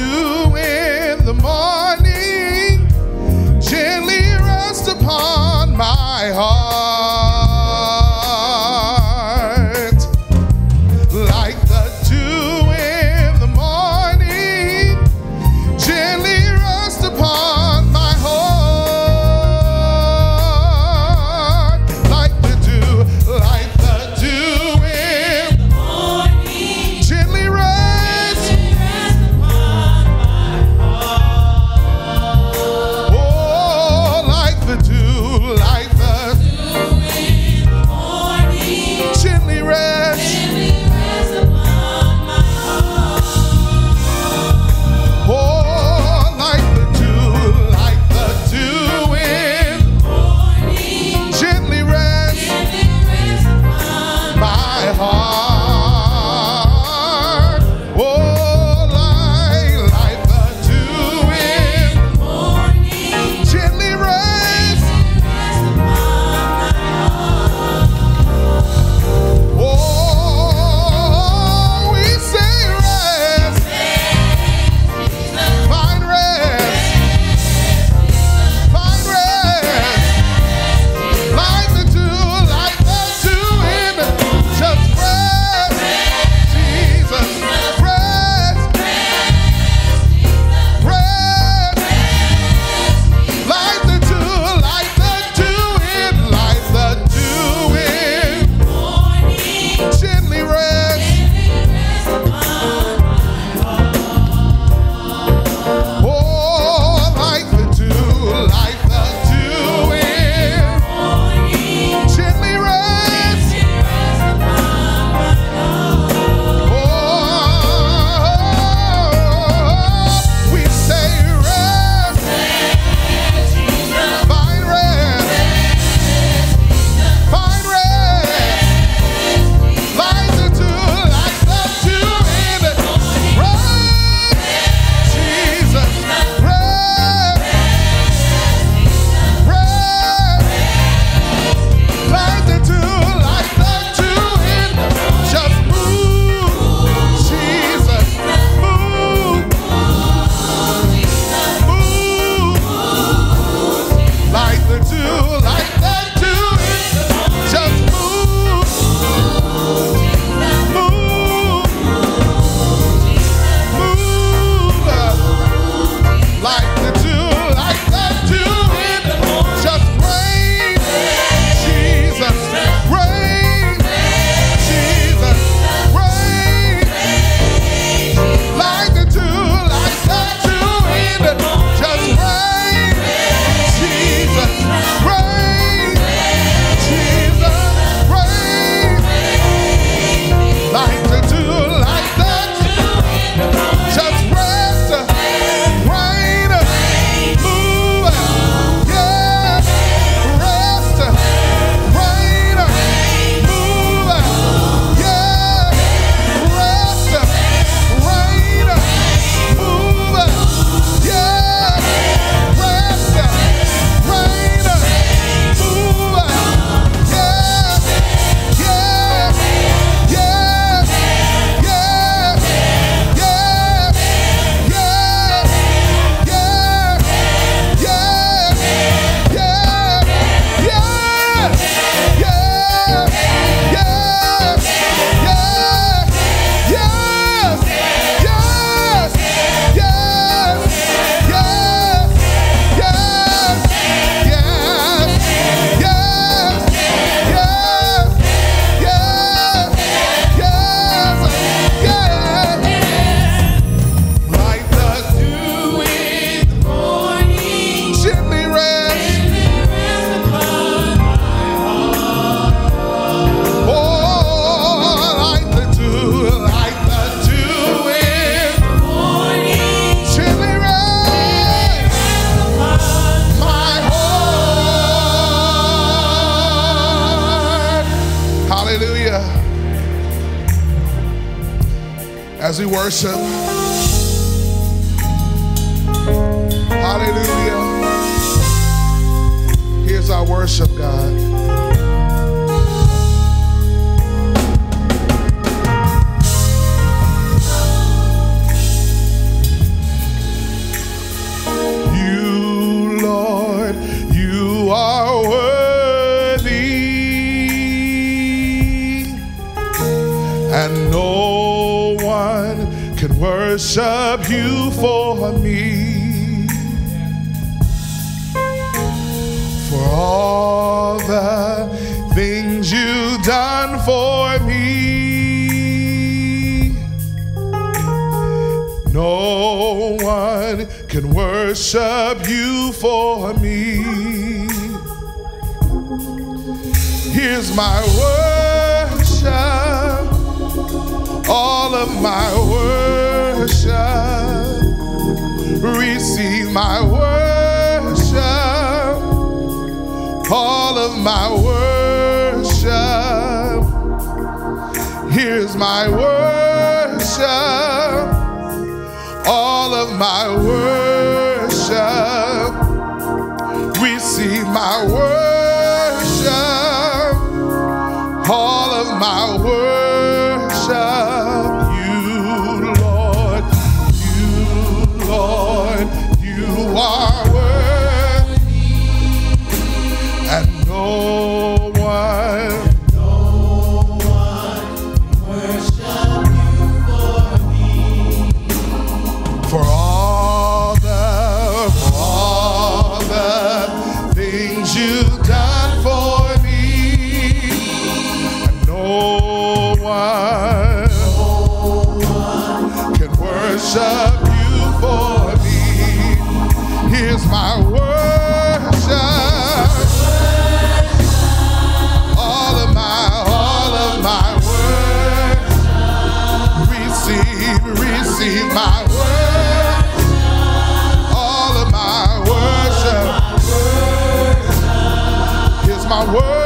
you. Hallelujah. As we worship. Hallelujah. Here's our worship, God. worship you for me. For all the things you've done for me. No one can worship you for me. Here's my worship, all of my worship my worship, all of my worship. Here's my worship, all of my worship. my word.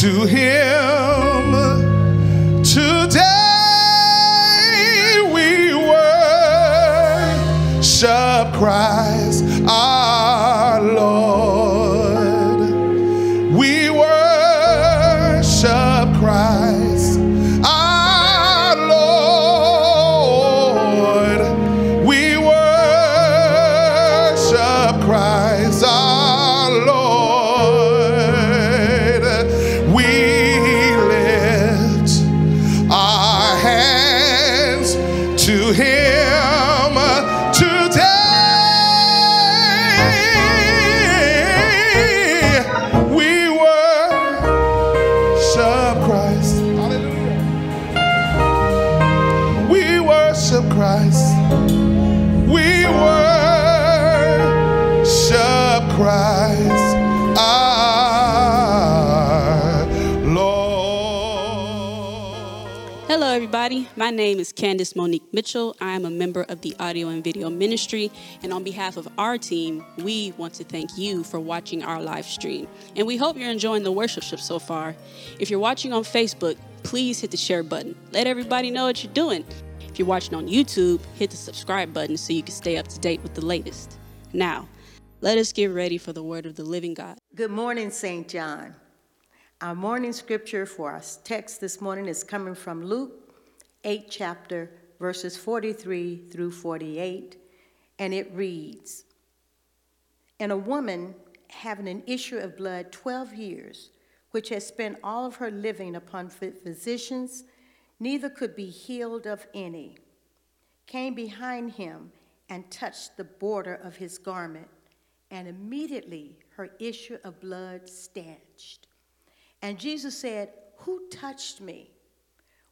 To him My name is Candace Monique Mitchell. I am a member of the Audio and Video Ministry, and on behalf of our team, we want to thank you for watching our live stream. And we hope you're enjoying the worship so far. If you're watching on Facebook, please hit the share button. Let everybody know what you're doing. If you're watching on YouTube, hit the subscribe button so you can stay up to date with the latest. Now, let us get ready for the word of the living God. Good morning, St. John. Our morning scripture for our text this morning is coming from Luke 8, chapter, verses 43 through 48, and it reads And a woman having an issue of blood 12 years, which has spent all of her living upon physicians, neither could be healed of any, came behind him and touched the border of his garment, and immediately her issue of blood stanched. And Jesus said, Who touched me?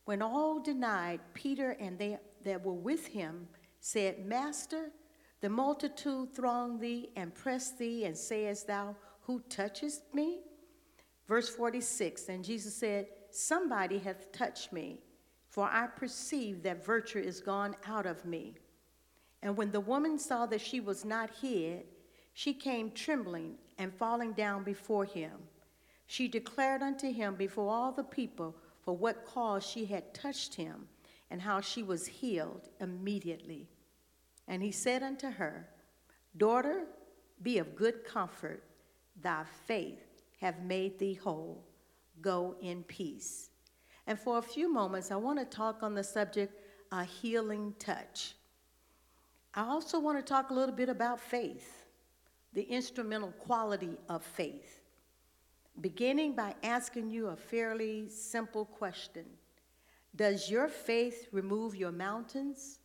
When all denied, Peter and they that were with him said, Master, the multitude throng thee and press thee, and sayest thou, Who touchest me? Verse 46 And Jesus said, Somebody hath touched me, for I perceive that virtue is gone out of me. And when the woman saw that she was not hid, she came trembling and falling down before him. She declared unto him before all the people for what cause she had touched him, and how she was healed immediately. And he said unto her, Daughter, be of good comfort, thy faith have made thee whole. Go in peace. And for a few moments, I want to talk on the subject a healing touch. I also want to talk a little bit about faith, the instrumental quality of faith beginning by asking you a fairly simple question Does your faith remove your mountains,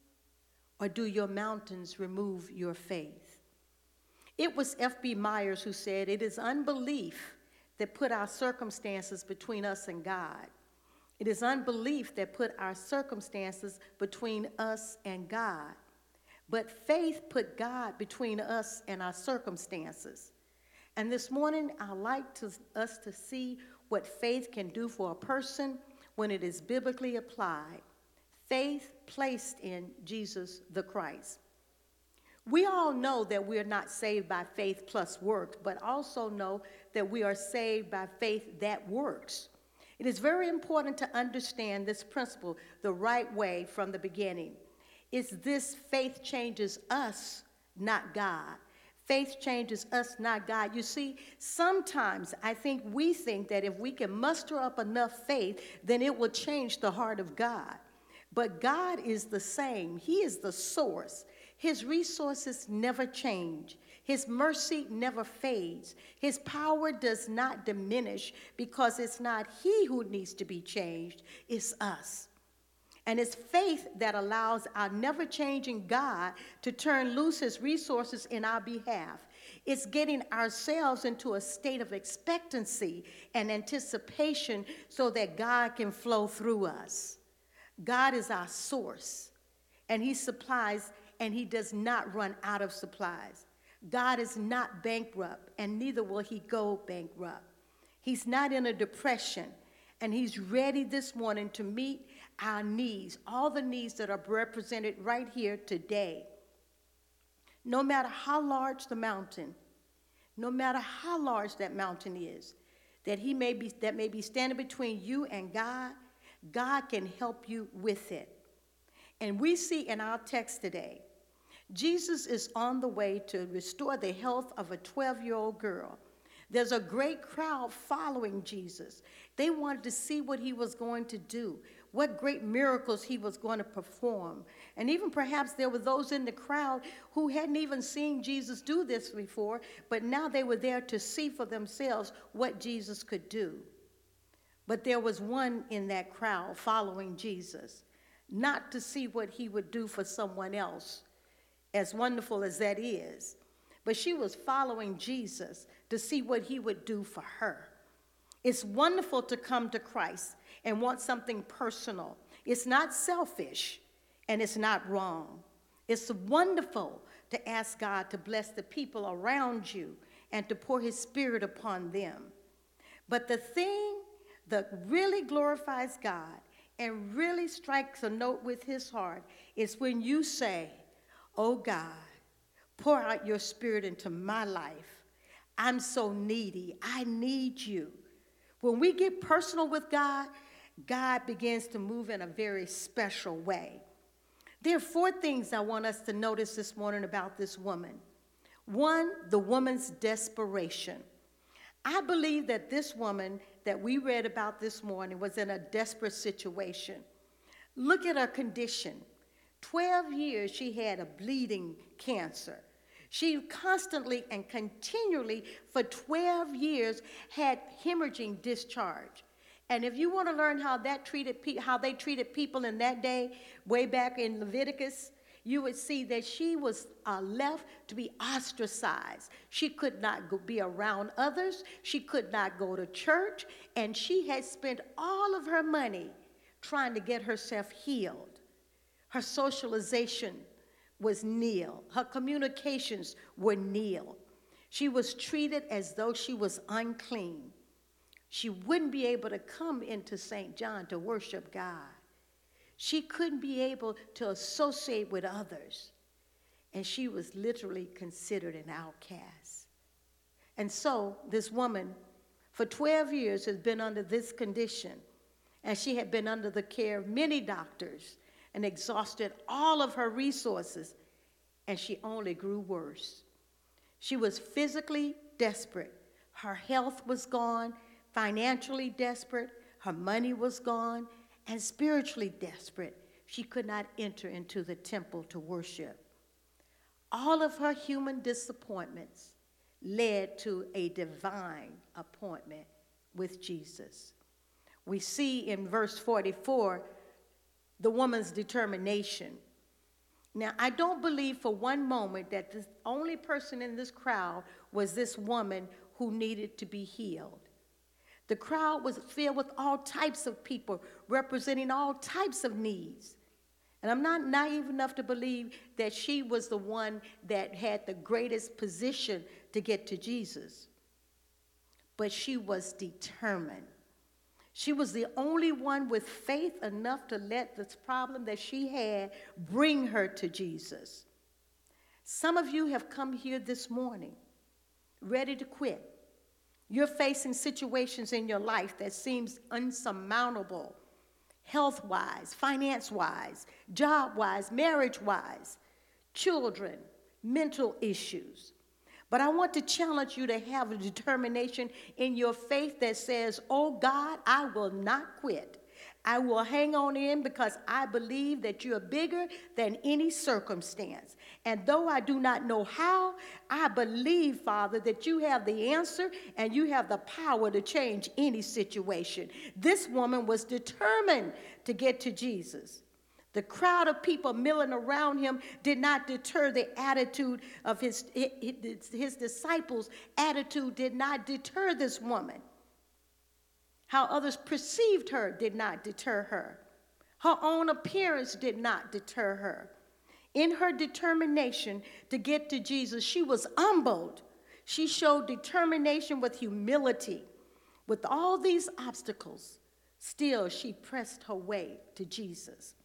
or do your mountains remove your faith? It was F.B. Myers who said, It is unbelief that put our circumstances between us and God. It is unbelief that put our circumstances between us and God. But faith put God between us and our circumstances. And this morning, I'd like to, us to see what faith can do for a person when it is biblically applied. Faith placed in Jesus the Christ. We all know that we're not saved by faith plus works, but also know that we are saved by faith that works. It is very important to understand this principle the right way from the beginning. It's this faith changes us, not God. Faith changes us, not God. You see, sometimes I think we think that if we can muster up enough faith, then it will change the heart of God. But God is the same, He is the source. His resources never change. His mercy never fades. His power does not diminish because it's not He who needs to be changed, it's us. And it's faith that allows our never changing God to turn loose his resources in our behalf. It's getting ourselves into a state of expectancy and anticipation so that God can flow through us. God is our source, and he supplies, and he does not run out of supplies. God is not bankrupt, and neither will he go bankrupt. He's not in a depression, and he's ready this morning to meet our needs, all the needs that are represented right here today. No matter how large the mountain, no matter how large that mountain is, that he may be that may be standing between you and God, God can help you with it. And we see in our text today, Jesus is on the way to restore the health of a 12-year-old girl. There's a great crowd following Jesus. They wanted to see what he was going to do what great miracles he was going to perform. And even perhaps there were those in the crowd who hadn't even seen Jesus do this before, but now they were there to see for themselves what Jesus could do. But there was one in that crowd following Jesus, not to see what he would do for someone else, as wonderful as that is, but she was following Jesus to see what he would do for her. It's wonderful to come to Christ and want something personal. It's not selfish and it's not wrong. It's wonderful to ask God to bless the people around you and to pour his spirit upon them. But the thing that really glorifies God and really strikes a note with his heart is when you say, Oh God, pour out your spirit into my life. I'm so needy. I need you. When we get personal with God, God begins to move in a very special way. There are four things I want us to notice this morning about this woman. One, the woman's desperation. I believe that this woman that we read about this morning was in a desperate situation. Look at her condition. 12 years she had a bleeding cancer. She constantly and continually for 12 years had hemorrhaging discharge. And if you want to learn how that treated how they treated people in that day, way back in Leviticus, you would see that she was uh, left to be ostracized. She could not go, be around others. She could not go to church, and she had spent all of her money trying to get herself healed. Her socialization was nil, her communications were nil. She was treated as though she was unclean. She wouldn't be able to come into St. John to worship God. She couldn't be able to associate with others. And she was literally considered an outcast. And so, this woman, for 12 years, has been under this condition. And she had been under the care of many doctors and exhausted all of her resources. And she only grew worse. She was physically desperate. Her health was gone, financially desperate, her money was gone, and spiritually desperate. She could not enter into the temple to worship. All of her human disappointments led to a divine appointment with Jesus. We see in verse 44 the woman's determination. Now, I don't believe for one moment that the only person in this crowd was this woman who needed to be healed. The crowd was filled with all types of people representing all types of needs. And I'm not naive enough to believe that she was the one that had the greatest position to get to Jesus. But she was determined. She was the only one with faith enough to let this problem that she had bring her to Jesus. Some of you have come here this morning ready to quit. You're facing situations in your life that seems unsurmountable, health-wise, finance-wise, job-wise, marriage-wise, children, mental issues. But I want to challenge you to have a determination in your faith that says, Oh God, I will not quit. I will hang on in because I believe that you're bigger than any circumstance. And though I do not know how, I believe, Father, that you have the answer and you have the power to change any situation. This woman was determined to get to Jesus. The crowd of people milling around him did not deter the attitude of his, his disciples' attitude did not deter this woman. How others perceived her did not deter her. Her own appearance did not deter her. In her determination to get to Jesus, she was humbled. She showed determination with humility. With all these obstacles, still she pressed her way to Jesus.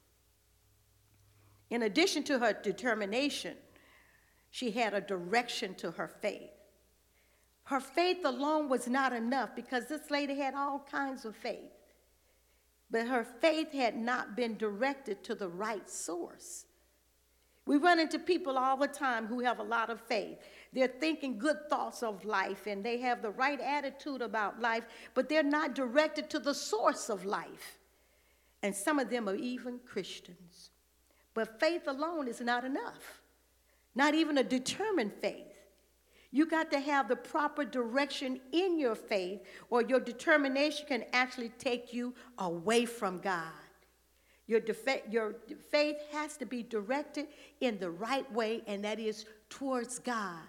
In addition to her determination, she had a direction to her faith. Her faith alone was not enough because this lady had all kinds of faith. But her faith had not been directed to the right source. We run into people all the time who have a lot of faith. They're thinking good thoughts of life and they have the right attitude about life, but they're not directed to the source of life. And some of them are even Christians. But faith alone is not enough, not even a determined faith. You got to have the proper direction in your faith, or your determination can actually take you away from God. Your, your faith has to be directed in the right way, and that is towards God.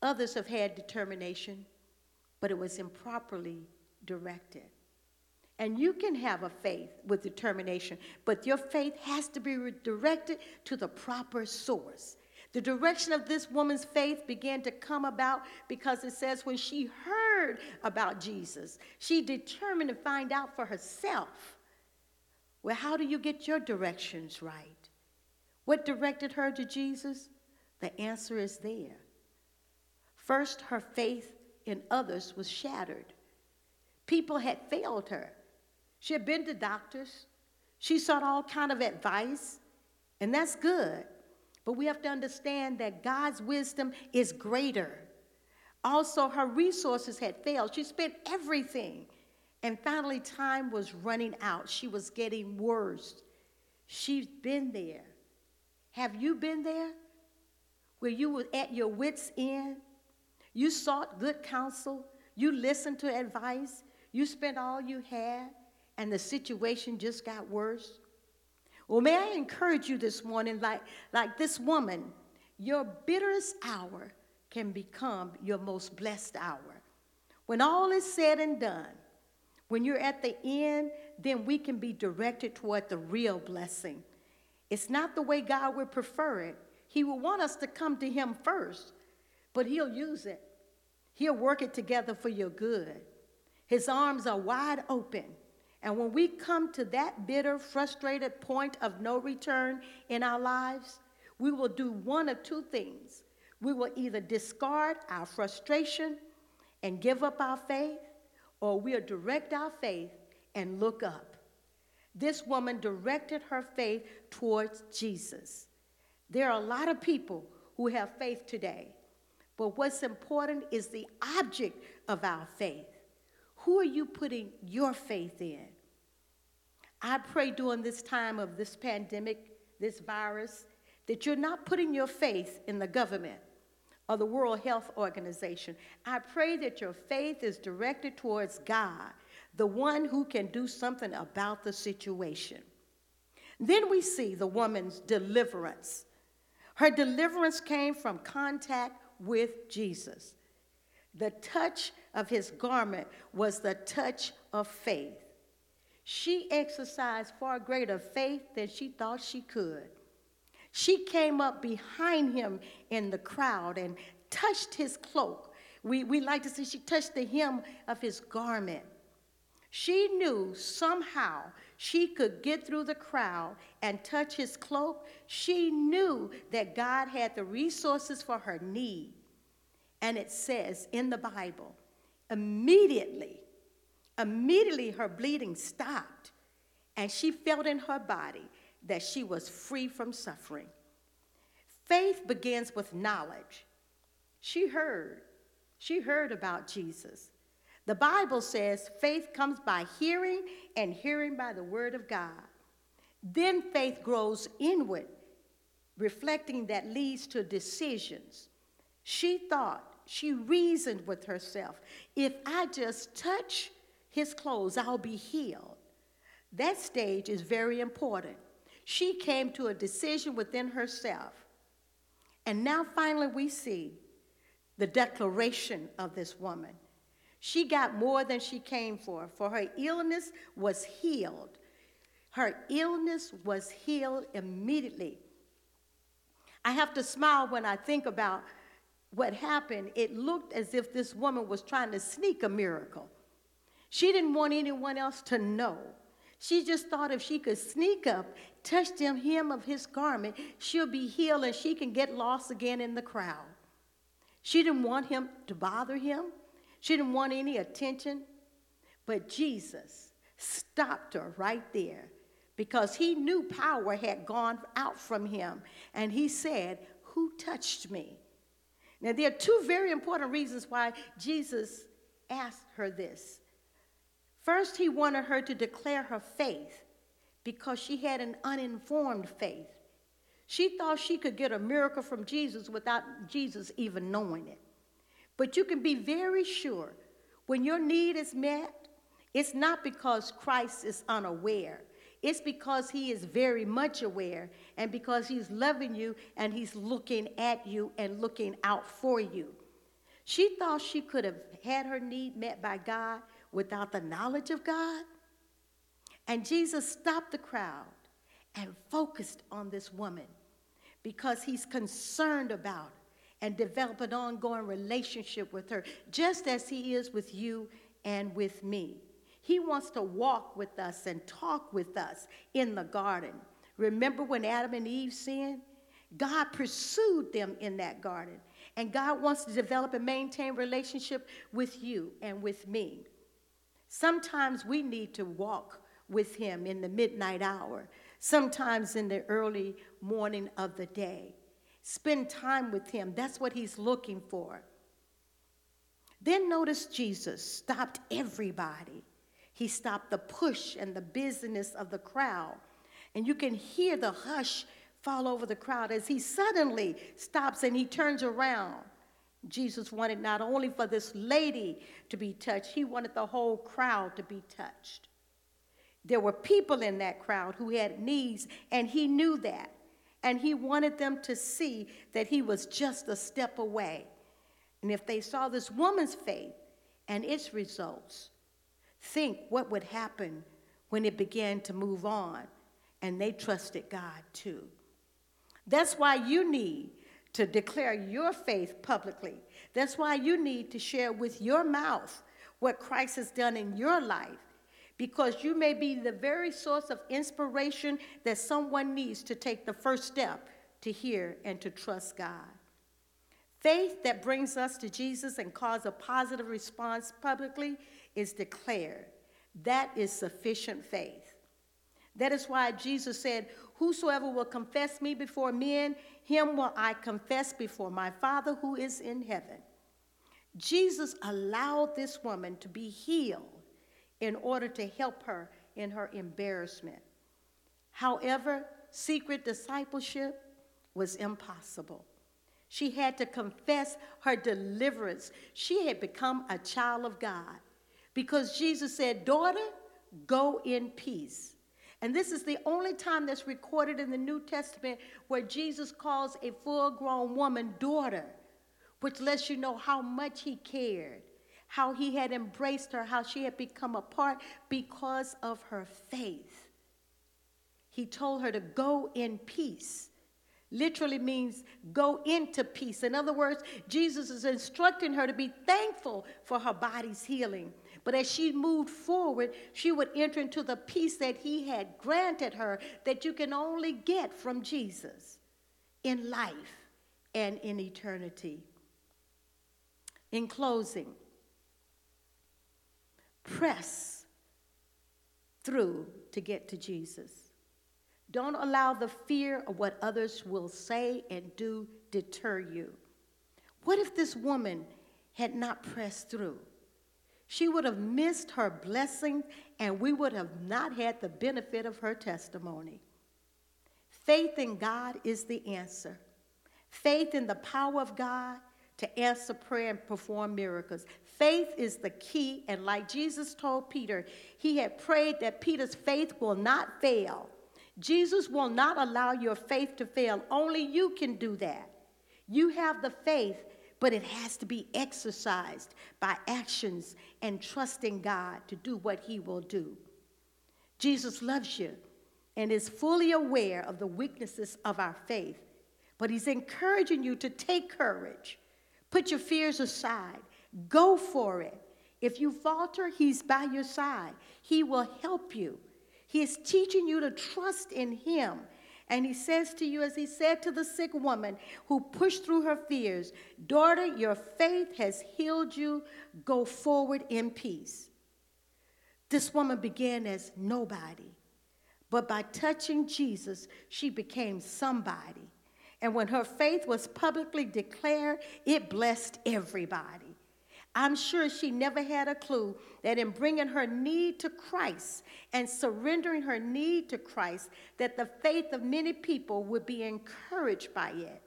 Others have had determination, but it was improperly directed. And you can have a faith with determination, but your faith has to be directed to the proper source. The direction of this woman's faith began to come about because it says when she heard about Jesus, she determined to find out for herself. Well, how do you get your directions right? What directed her to Jesus? The answer is there. First, her faith in others was shattered. People had failed her. She had been to doctors. She sought all kind of advice, and that's good. But we have to understand that God's wisdom is greater. Also, her resources had failed. She spent everything. And finally, time was running out. She was getting worse. She's been there. Have you been there? Where you were at your wits' end? You sought good counsel. You listened to advice. You spent all you had, and the situation just got worse. Well, may I encourage you this morning, like, like this woman, your bitterest hour can become your most blessed hour. When all is said and done, When you're at the end, then we can be directed toward the real blessing. It's not the way God would prefer it. He will want us to come to Him first, but He'll use it. He'll work it together for your good. His arms are wide open. And when we come to that bitter, frustrated point of no return in our lives, we will do one of two things. We will either discard our frustration and give up our faith, or we'll direct our faith and look up. This woman directed her faith towards Jesus. There are a lot of people who have faith today, but what's important is the object of our faith. Who are you putting your faith in? I pray during this time of this pandemic, this virus, that you're not putting your faith in the government or the World Health Organization. I pray that your faith is directed towards God, the one who can do something about the situation. Then we see the woman's deliverance. Her deliverance came from contact with Jesus. The touch of his garment was the touch of faith. She exercised far greater faith than she thought she could. She came up behind him in the crowd and touched his cloak. We, we like to say she touched the hem of his garment. She knew somehow she could get through the crowd and touch his cloak. She knew that God had the resources for her need. And it says in the Bible, immediately, immediately her bleeding stopped, and she felt in her body that she was free from suffering. Faith begins with knowledge. She heard. She heard about Jesus. The Bible says faith comes by hearing, and hearing by the word of God. Then faith grows inward, reflecting that leads to decisions. She thought, she reasoned with herself, if I just touch his clothes, I'll be healed. That stage is very important. She came to a decision within herself. And now finally we see the declaration of this woman. She got more than she came for, for her illness was healed. Her illness was healed immediately. I have to smile when I think about what happened. It looked as if this woman was trying to sneak a miracle. She didn't want anyone else to know. She just thought if she could sneak up, touch the hem of his garment, she'll be healed and she can get lost again in the crowd. She didn't want him to bother him. She didn't want any attention. But Jesus stopped her right there because he knew power had gone out from him. And he said, Who touched me? Now, there are two very important reasons why Jesus asked her this. First, he wanted her to declare her faith because she had an uninformed faith. She thought she could get a miracle from Jesus without Jesus even knowing it. But you can be very sure when your need is met, it's not because Christ is unaware. It's because he is very much aware and because he's loving you and he's looking at you and looking out for you. She thought she could have had her need met by God without the knowledge of God. And Jesus stopped the crowd and focused on this woman because he's concerned about and develop an ongoing relationship with her, just as he is with you and with me. He wants to walk with us and talk with us in the garden. Remember when Adam and Eve sinned? God pursued them in that garden. And God wants to develop and maintain relationship with you and with me. Sometimes we need to walk with him in the midnight hour, sometimes in the early morning of the day. Spend time with him. That's what he's looking for. Then notice Jesus stopped everybody. He stopped the push and the busyness of the crowd. And you can hear the hush fall over the crowd as he suddenly stops and he turns around. Jesus wanted not only for this lady to be touched, he wanted the whole crowd to be touched. There were people in that crowd who had needs, and he knew that. And he wanted them to see that he was just a step away. And if they saw this woman's faith and its results, think what would happen when it began to move on and they trusted God too. That's why you need to declare your faith publicly. That's why you need to share with your mouth what Christ has done in your life because you may be the very source of inspiration that someone needs to take the first step to hear and to trust God. Faith that brings us to Jesus and cause a positive response publicly is declared. That is sufficient faith. That is why Jesus said, Whosoever will confess me before men, him will I confess before my Father who is in heaven. Jesus allowed this woman to be healed in order to help her in her embarrassment. However, secret discipleship was impossible. She had to confess her deliverance. She had become a child of God because Jesus said, Daughter, go in peace. And this is the only time that's recorded in the New Testament where Jesus calls a full grown woman daughter, which lets you know how much he cared how he had embraced her, how she had become a part because of her faith. He told her to go in peace. Literally means go into peace. In other words, Jesus is instructing her to be thankful for her body's healing. But as she moved forward, she would enter into the peace that he had granted her that you can only get from Jesus in life and in eternity. In closing, press through to get to Jesus. Don't allow the fear of what others will say and do deter you. What if this woman had not pressed through? She would have missed her blessing and we would have not had the benefit of her testimony. Faith in God is the answer. Faith in the power of God to answer prayer and perform miracles. Faith is the key, and like Jesus told Peter, he had prayed that Peter's faith will not fail. Jesus will not allow your faith to fail. Only you can do that. You have the faith, but it has to be exercised by actions and trusting God to do what he will do. Jesus loves you and is fully aware of the weaknesses of our faith, but he's encouraging you to take courage Put your fears aside. Go for it. If you falter, He's by your side. He will help you. He is teaching you to trust in Him. And He says to you, as He said to the sick woman who pushed through her fears, Daughter, your faith has healed you. Go forward in peace. This woman began as nobody, but by touching Jesus, she became somebody. And when her faith was publicly declared, it blessed everybody. I'm sure she never had a clue that in bringing her need to Christ and surrendering her need to Christ, that the faith of many people would be encouraged by it.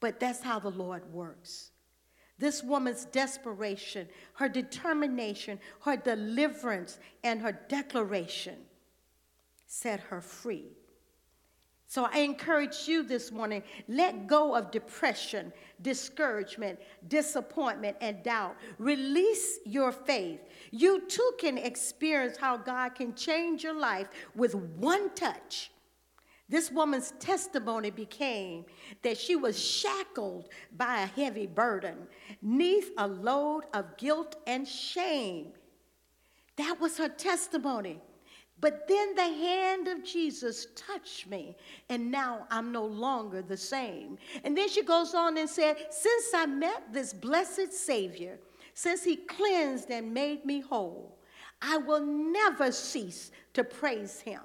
But that's how the Lord works. This woman's desperation, her determination, her deliverance, and her declaration set her free. So I encourage you this morning let go of depression, discouragement, disappointment, and doubt. Release your faith. You too can experience how God can change your life with one touch. This woman's testimony became that she was shackled by a heavy burden, neath a load of guilt and shame. That was her testimony. But then the hand of Jesus touched me, and now I'm no longer the same. And then she goes on and said, Since I met this blessed Savior, since he cleansed and made me whole, I will never cease to praise him.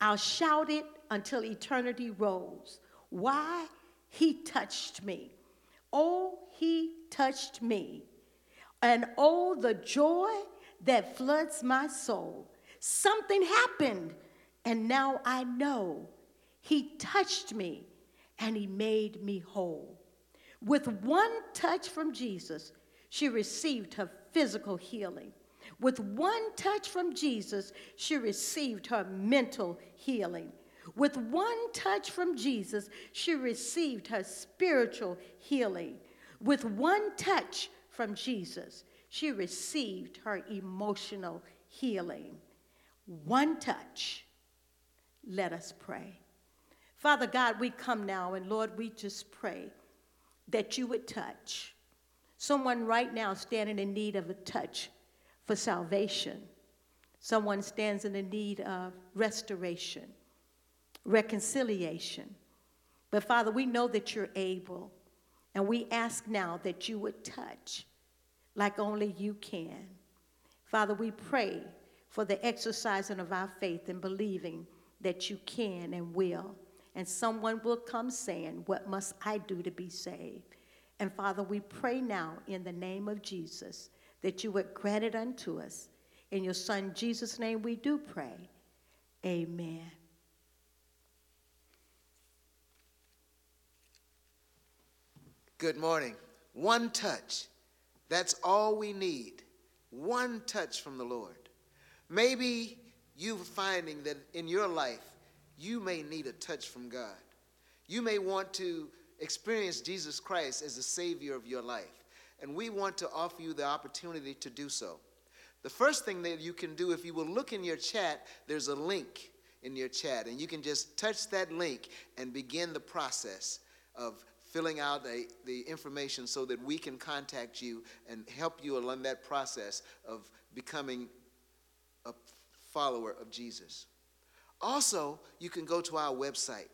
I'll shout it until eternity rolls. Why? He touched me. Oh, he touched me. And oh, the joy that floods my soul. Something happened, and now I know He touched me and He made me whole. With one touch from Jesus, she received her physical healing. With one touch from Jesus, she received her mental healing. With one touch from Jesus, she received her spiritual healing. With one touch from Jesus, She received her emotional healing. One touch. Let us pray. Father God, we come now, and Lord, we just pray that you would touch someone right now standing in need of a touch for salvation. Someone stands in the need of restoration, reconciliation. But Father, we know that you're able, and we ask now that you would touch like only you can. Father, we pray for the exercising of our faith and believing that you can and will. And someone will come saying, What must I do to be saved? And Father, we pray now in the name of Jesus that you would grant it unto us. In your Son Jesus' name we do pray. Amen. Good morning. One touch. That's all we need. One touch from the Lord. Maybe you're finding that in your life, you may need a touch from God. You may want to experience Jesus Christ as the Savior of your life. And we want to offer you the opportunity to do so. The first thing that you can do, if you will look in your chat, there's a link in your chat. And you can just touch that link and begin the process of filling out a, the information so that we can contact you and help you along that process of becoming a follower of Jesus. Also, you can go to our website.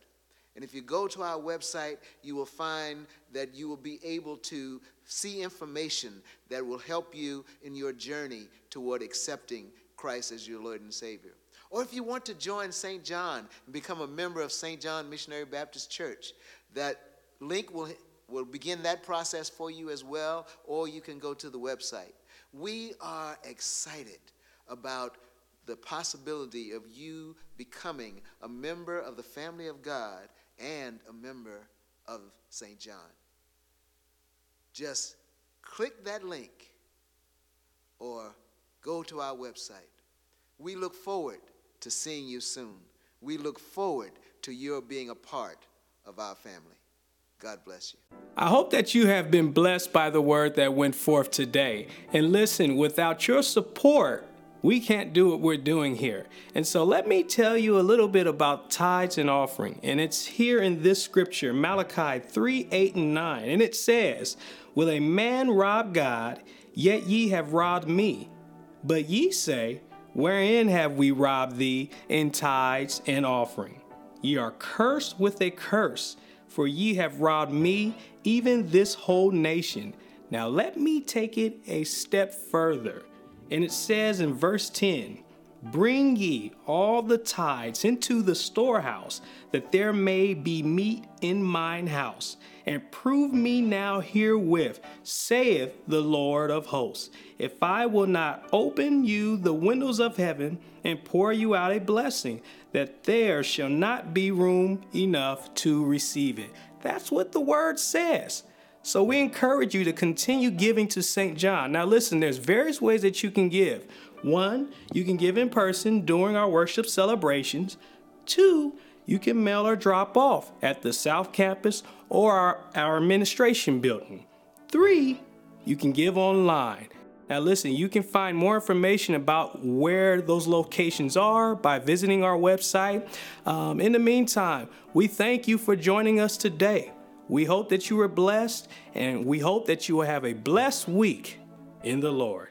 And if you go to our website, you will find that you will be able to see information that will help you in your journey toward accepting Christ as your Lord and Savior. Or if you want to join St. John and become a member of St. John Missionary Baptist Church, that link will, will begin that process for you as well, or you can go to the website. We are excited about the possibility of you becoming a member of the family of God and a member of St. John. Just click that link or go to our website. We look forward to seeing you soon. We look forward to your being a part of our family. God bless you. I hope that you have been blessed by the word that went forth today. And listen, without your support, we can't do what we're doing here. And so let me tell you a little bit about tithes and offering. And it's here in this scripture, Malachi 3 8 and 9. And it says, Will a man rob God? Yet ye have robbed me. But ye say, Wherein have we robbed thee in tithes and offering? Ye are cursed with a curse for ye have robbed me, even this whole nation. Now let me take it a step further. And it says in verse 10 Bring ye all the tithes into the storehouse, that there may be meat in mine house. And prove me now herewith, saith the Lord of hosts, if I will not open you the windows of heaven and pour you out a blessing, that there shall not be room enough to receive it. That's what the word says. So we encourage you to continue giving to St. John. Now, listen, there's various ways that you can give. One, you can give in person during our worship celebrations. Two, you can mail or drop off at the South Campus or our, our administration building. Three, you can give online. Now, listen, you can find more information about where those locations are by visiting our website. Um, in the meantime, we thank you for joining us today. We hope that you were blessed, and we hope that you will have a blessed week in the Lord.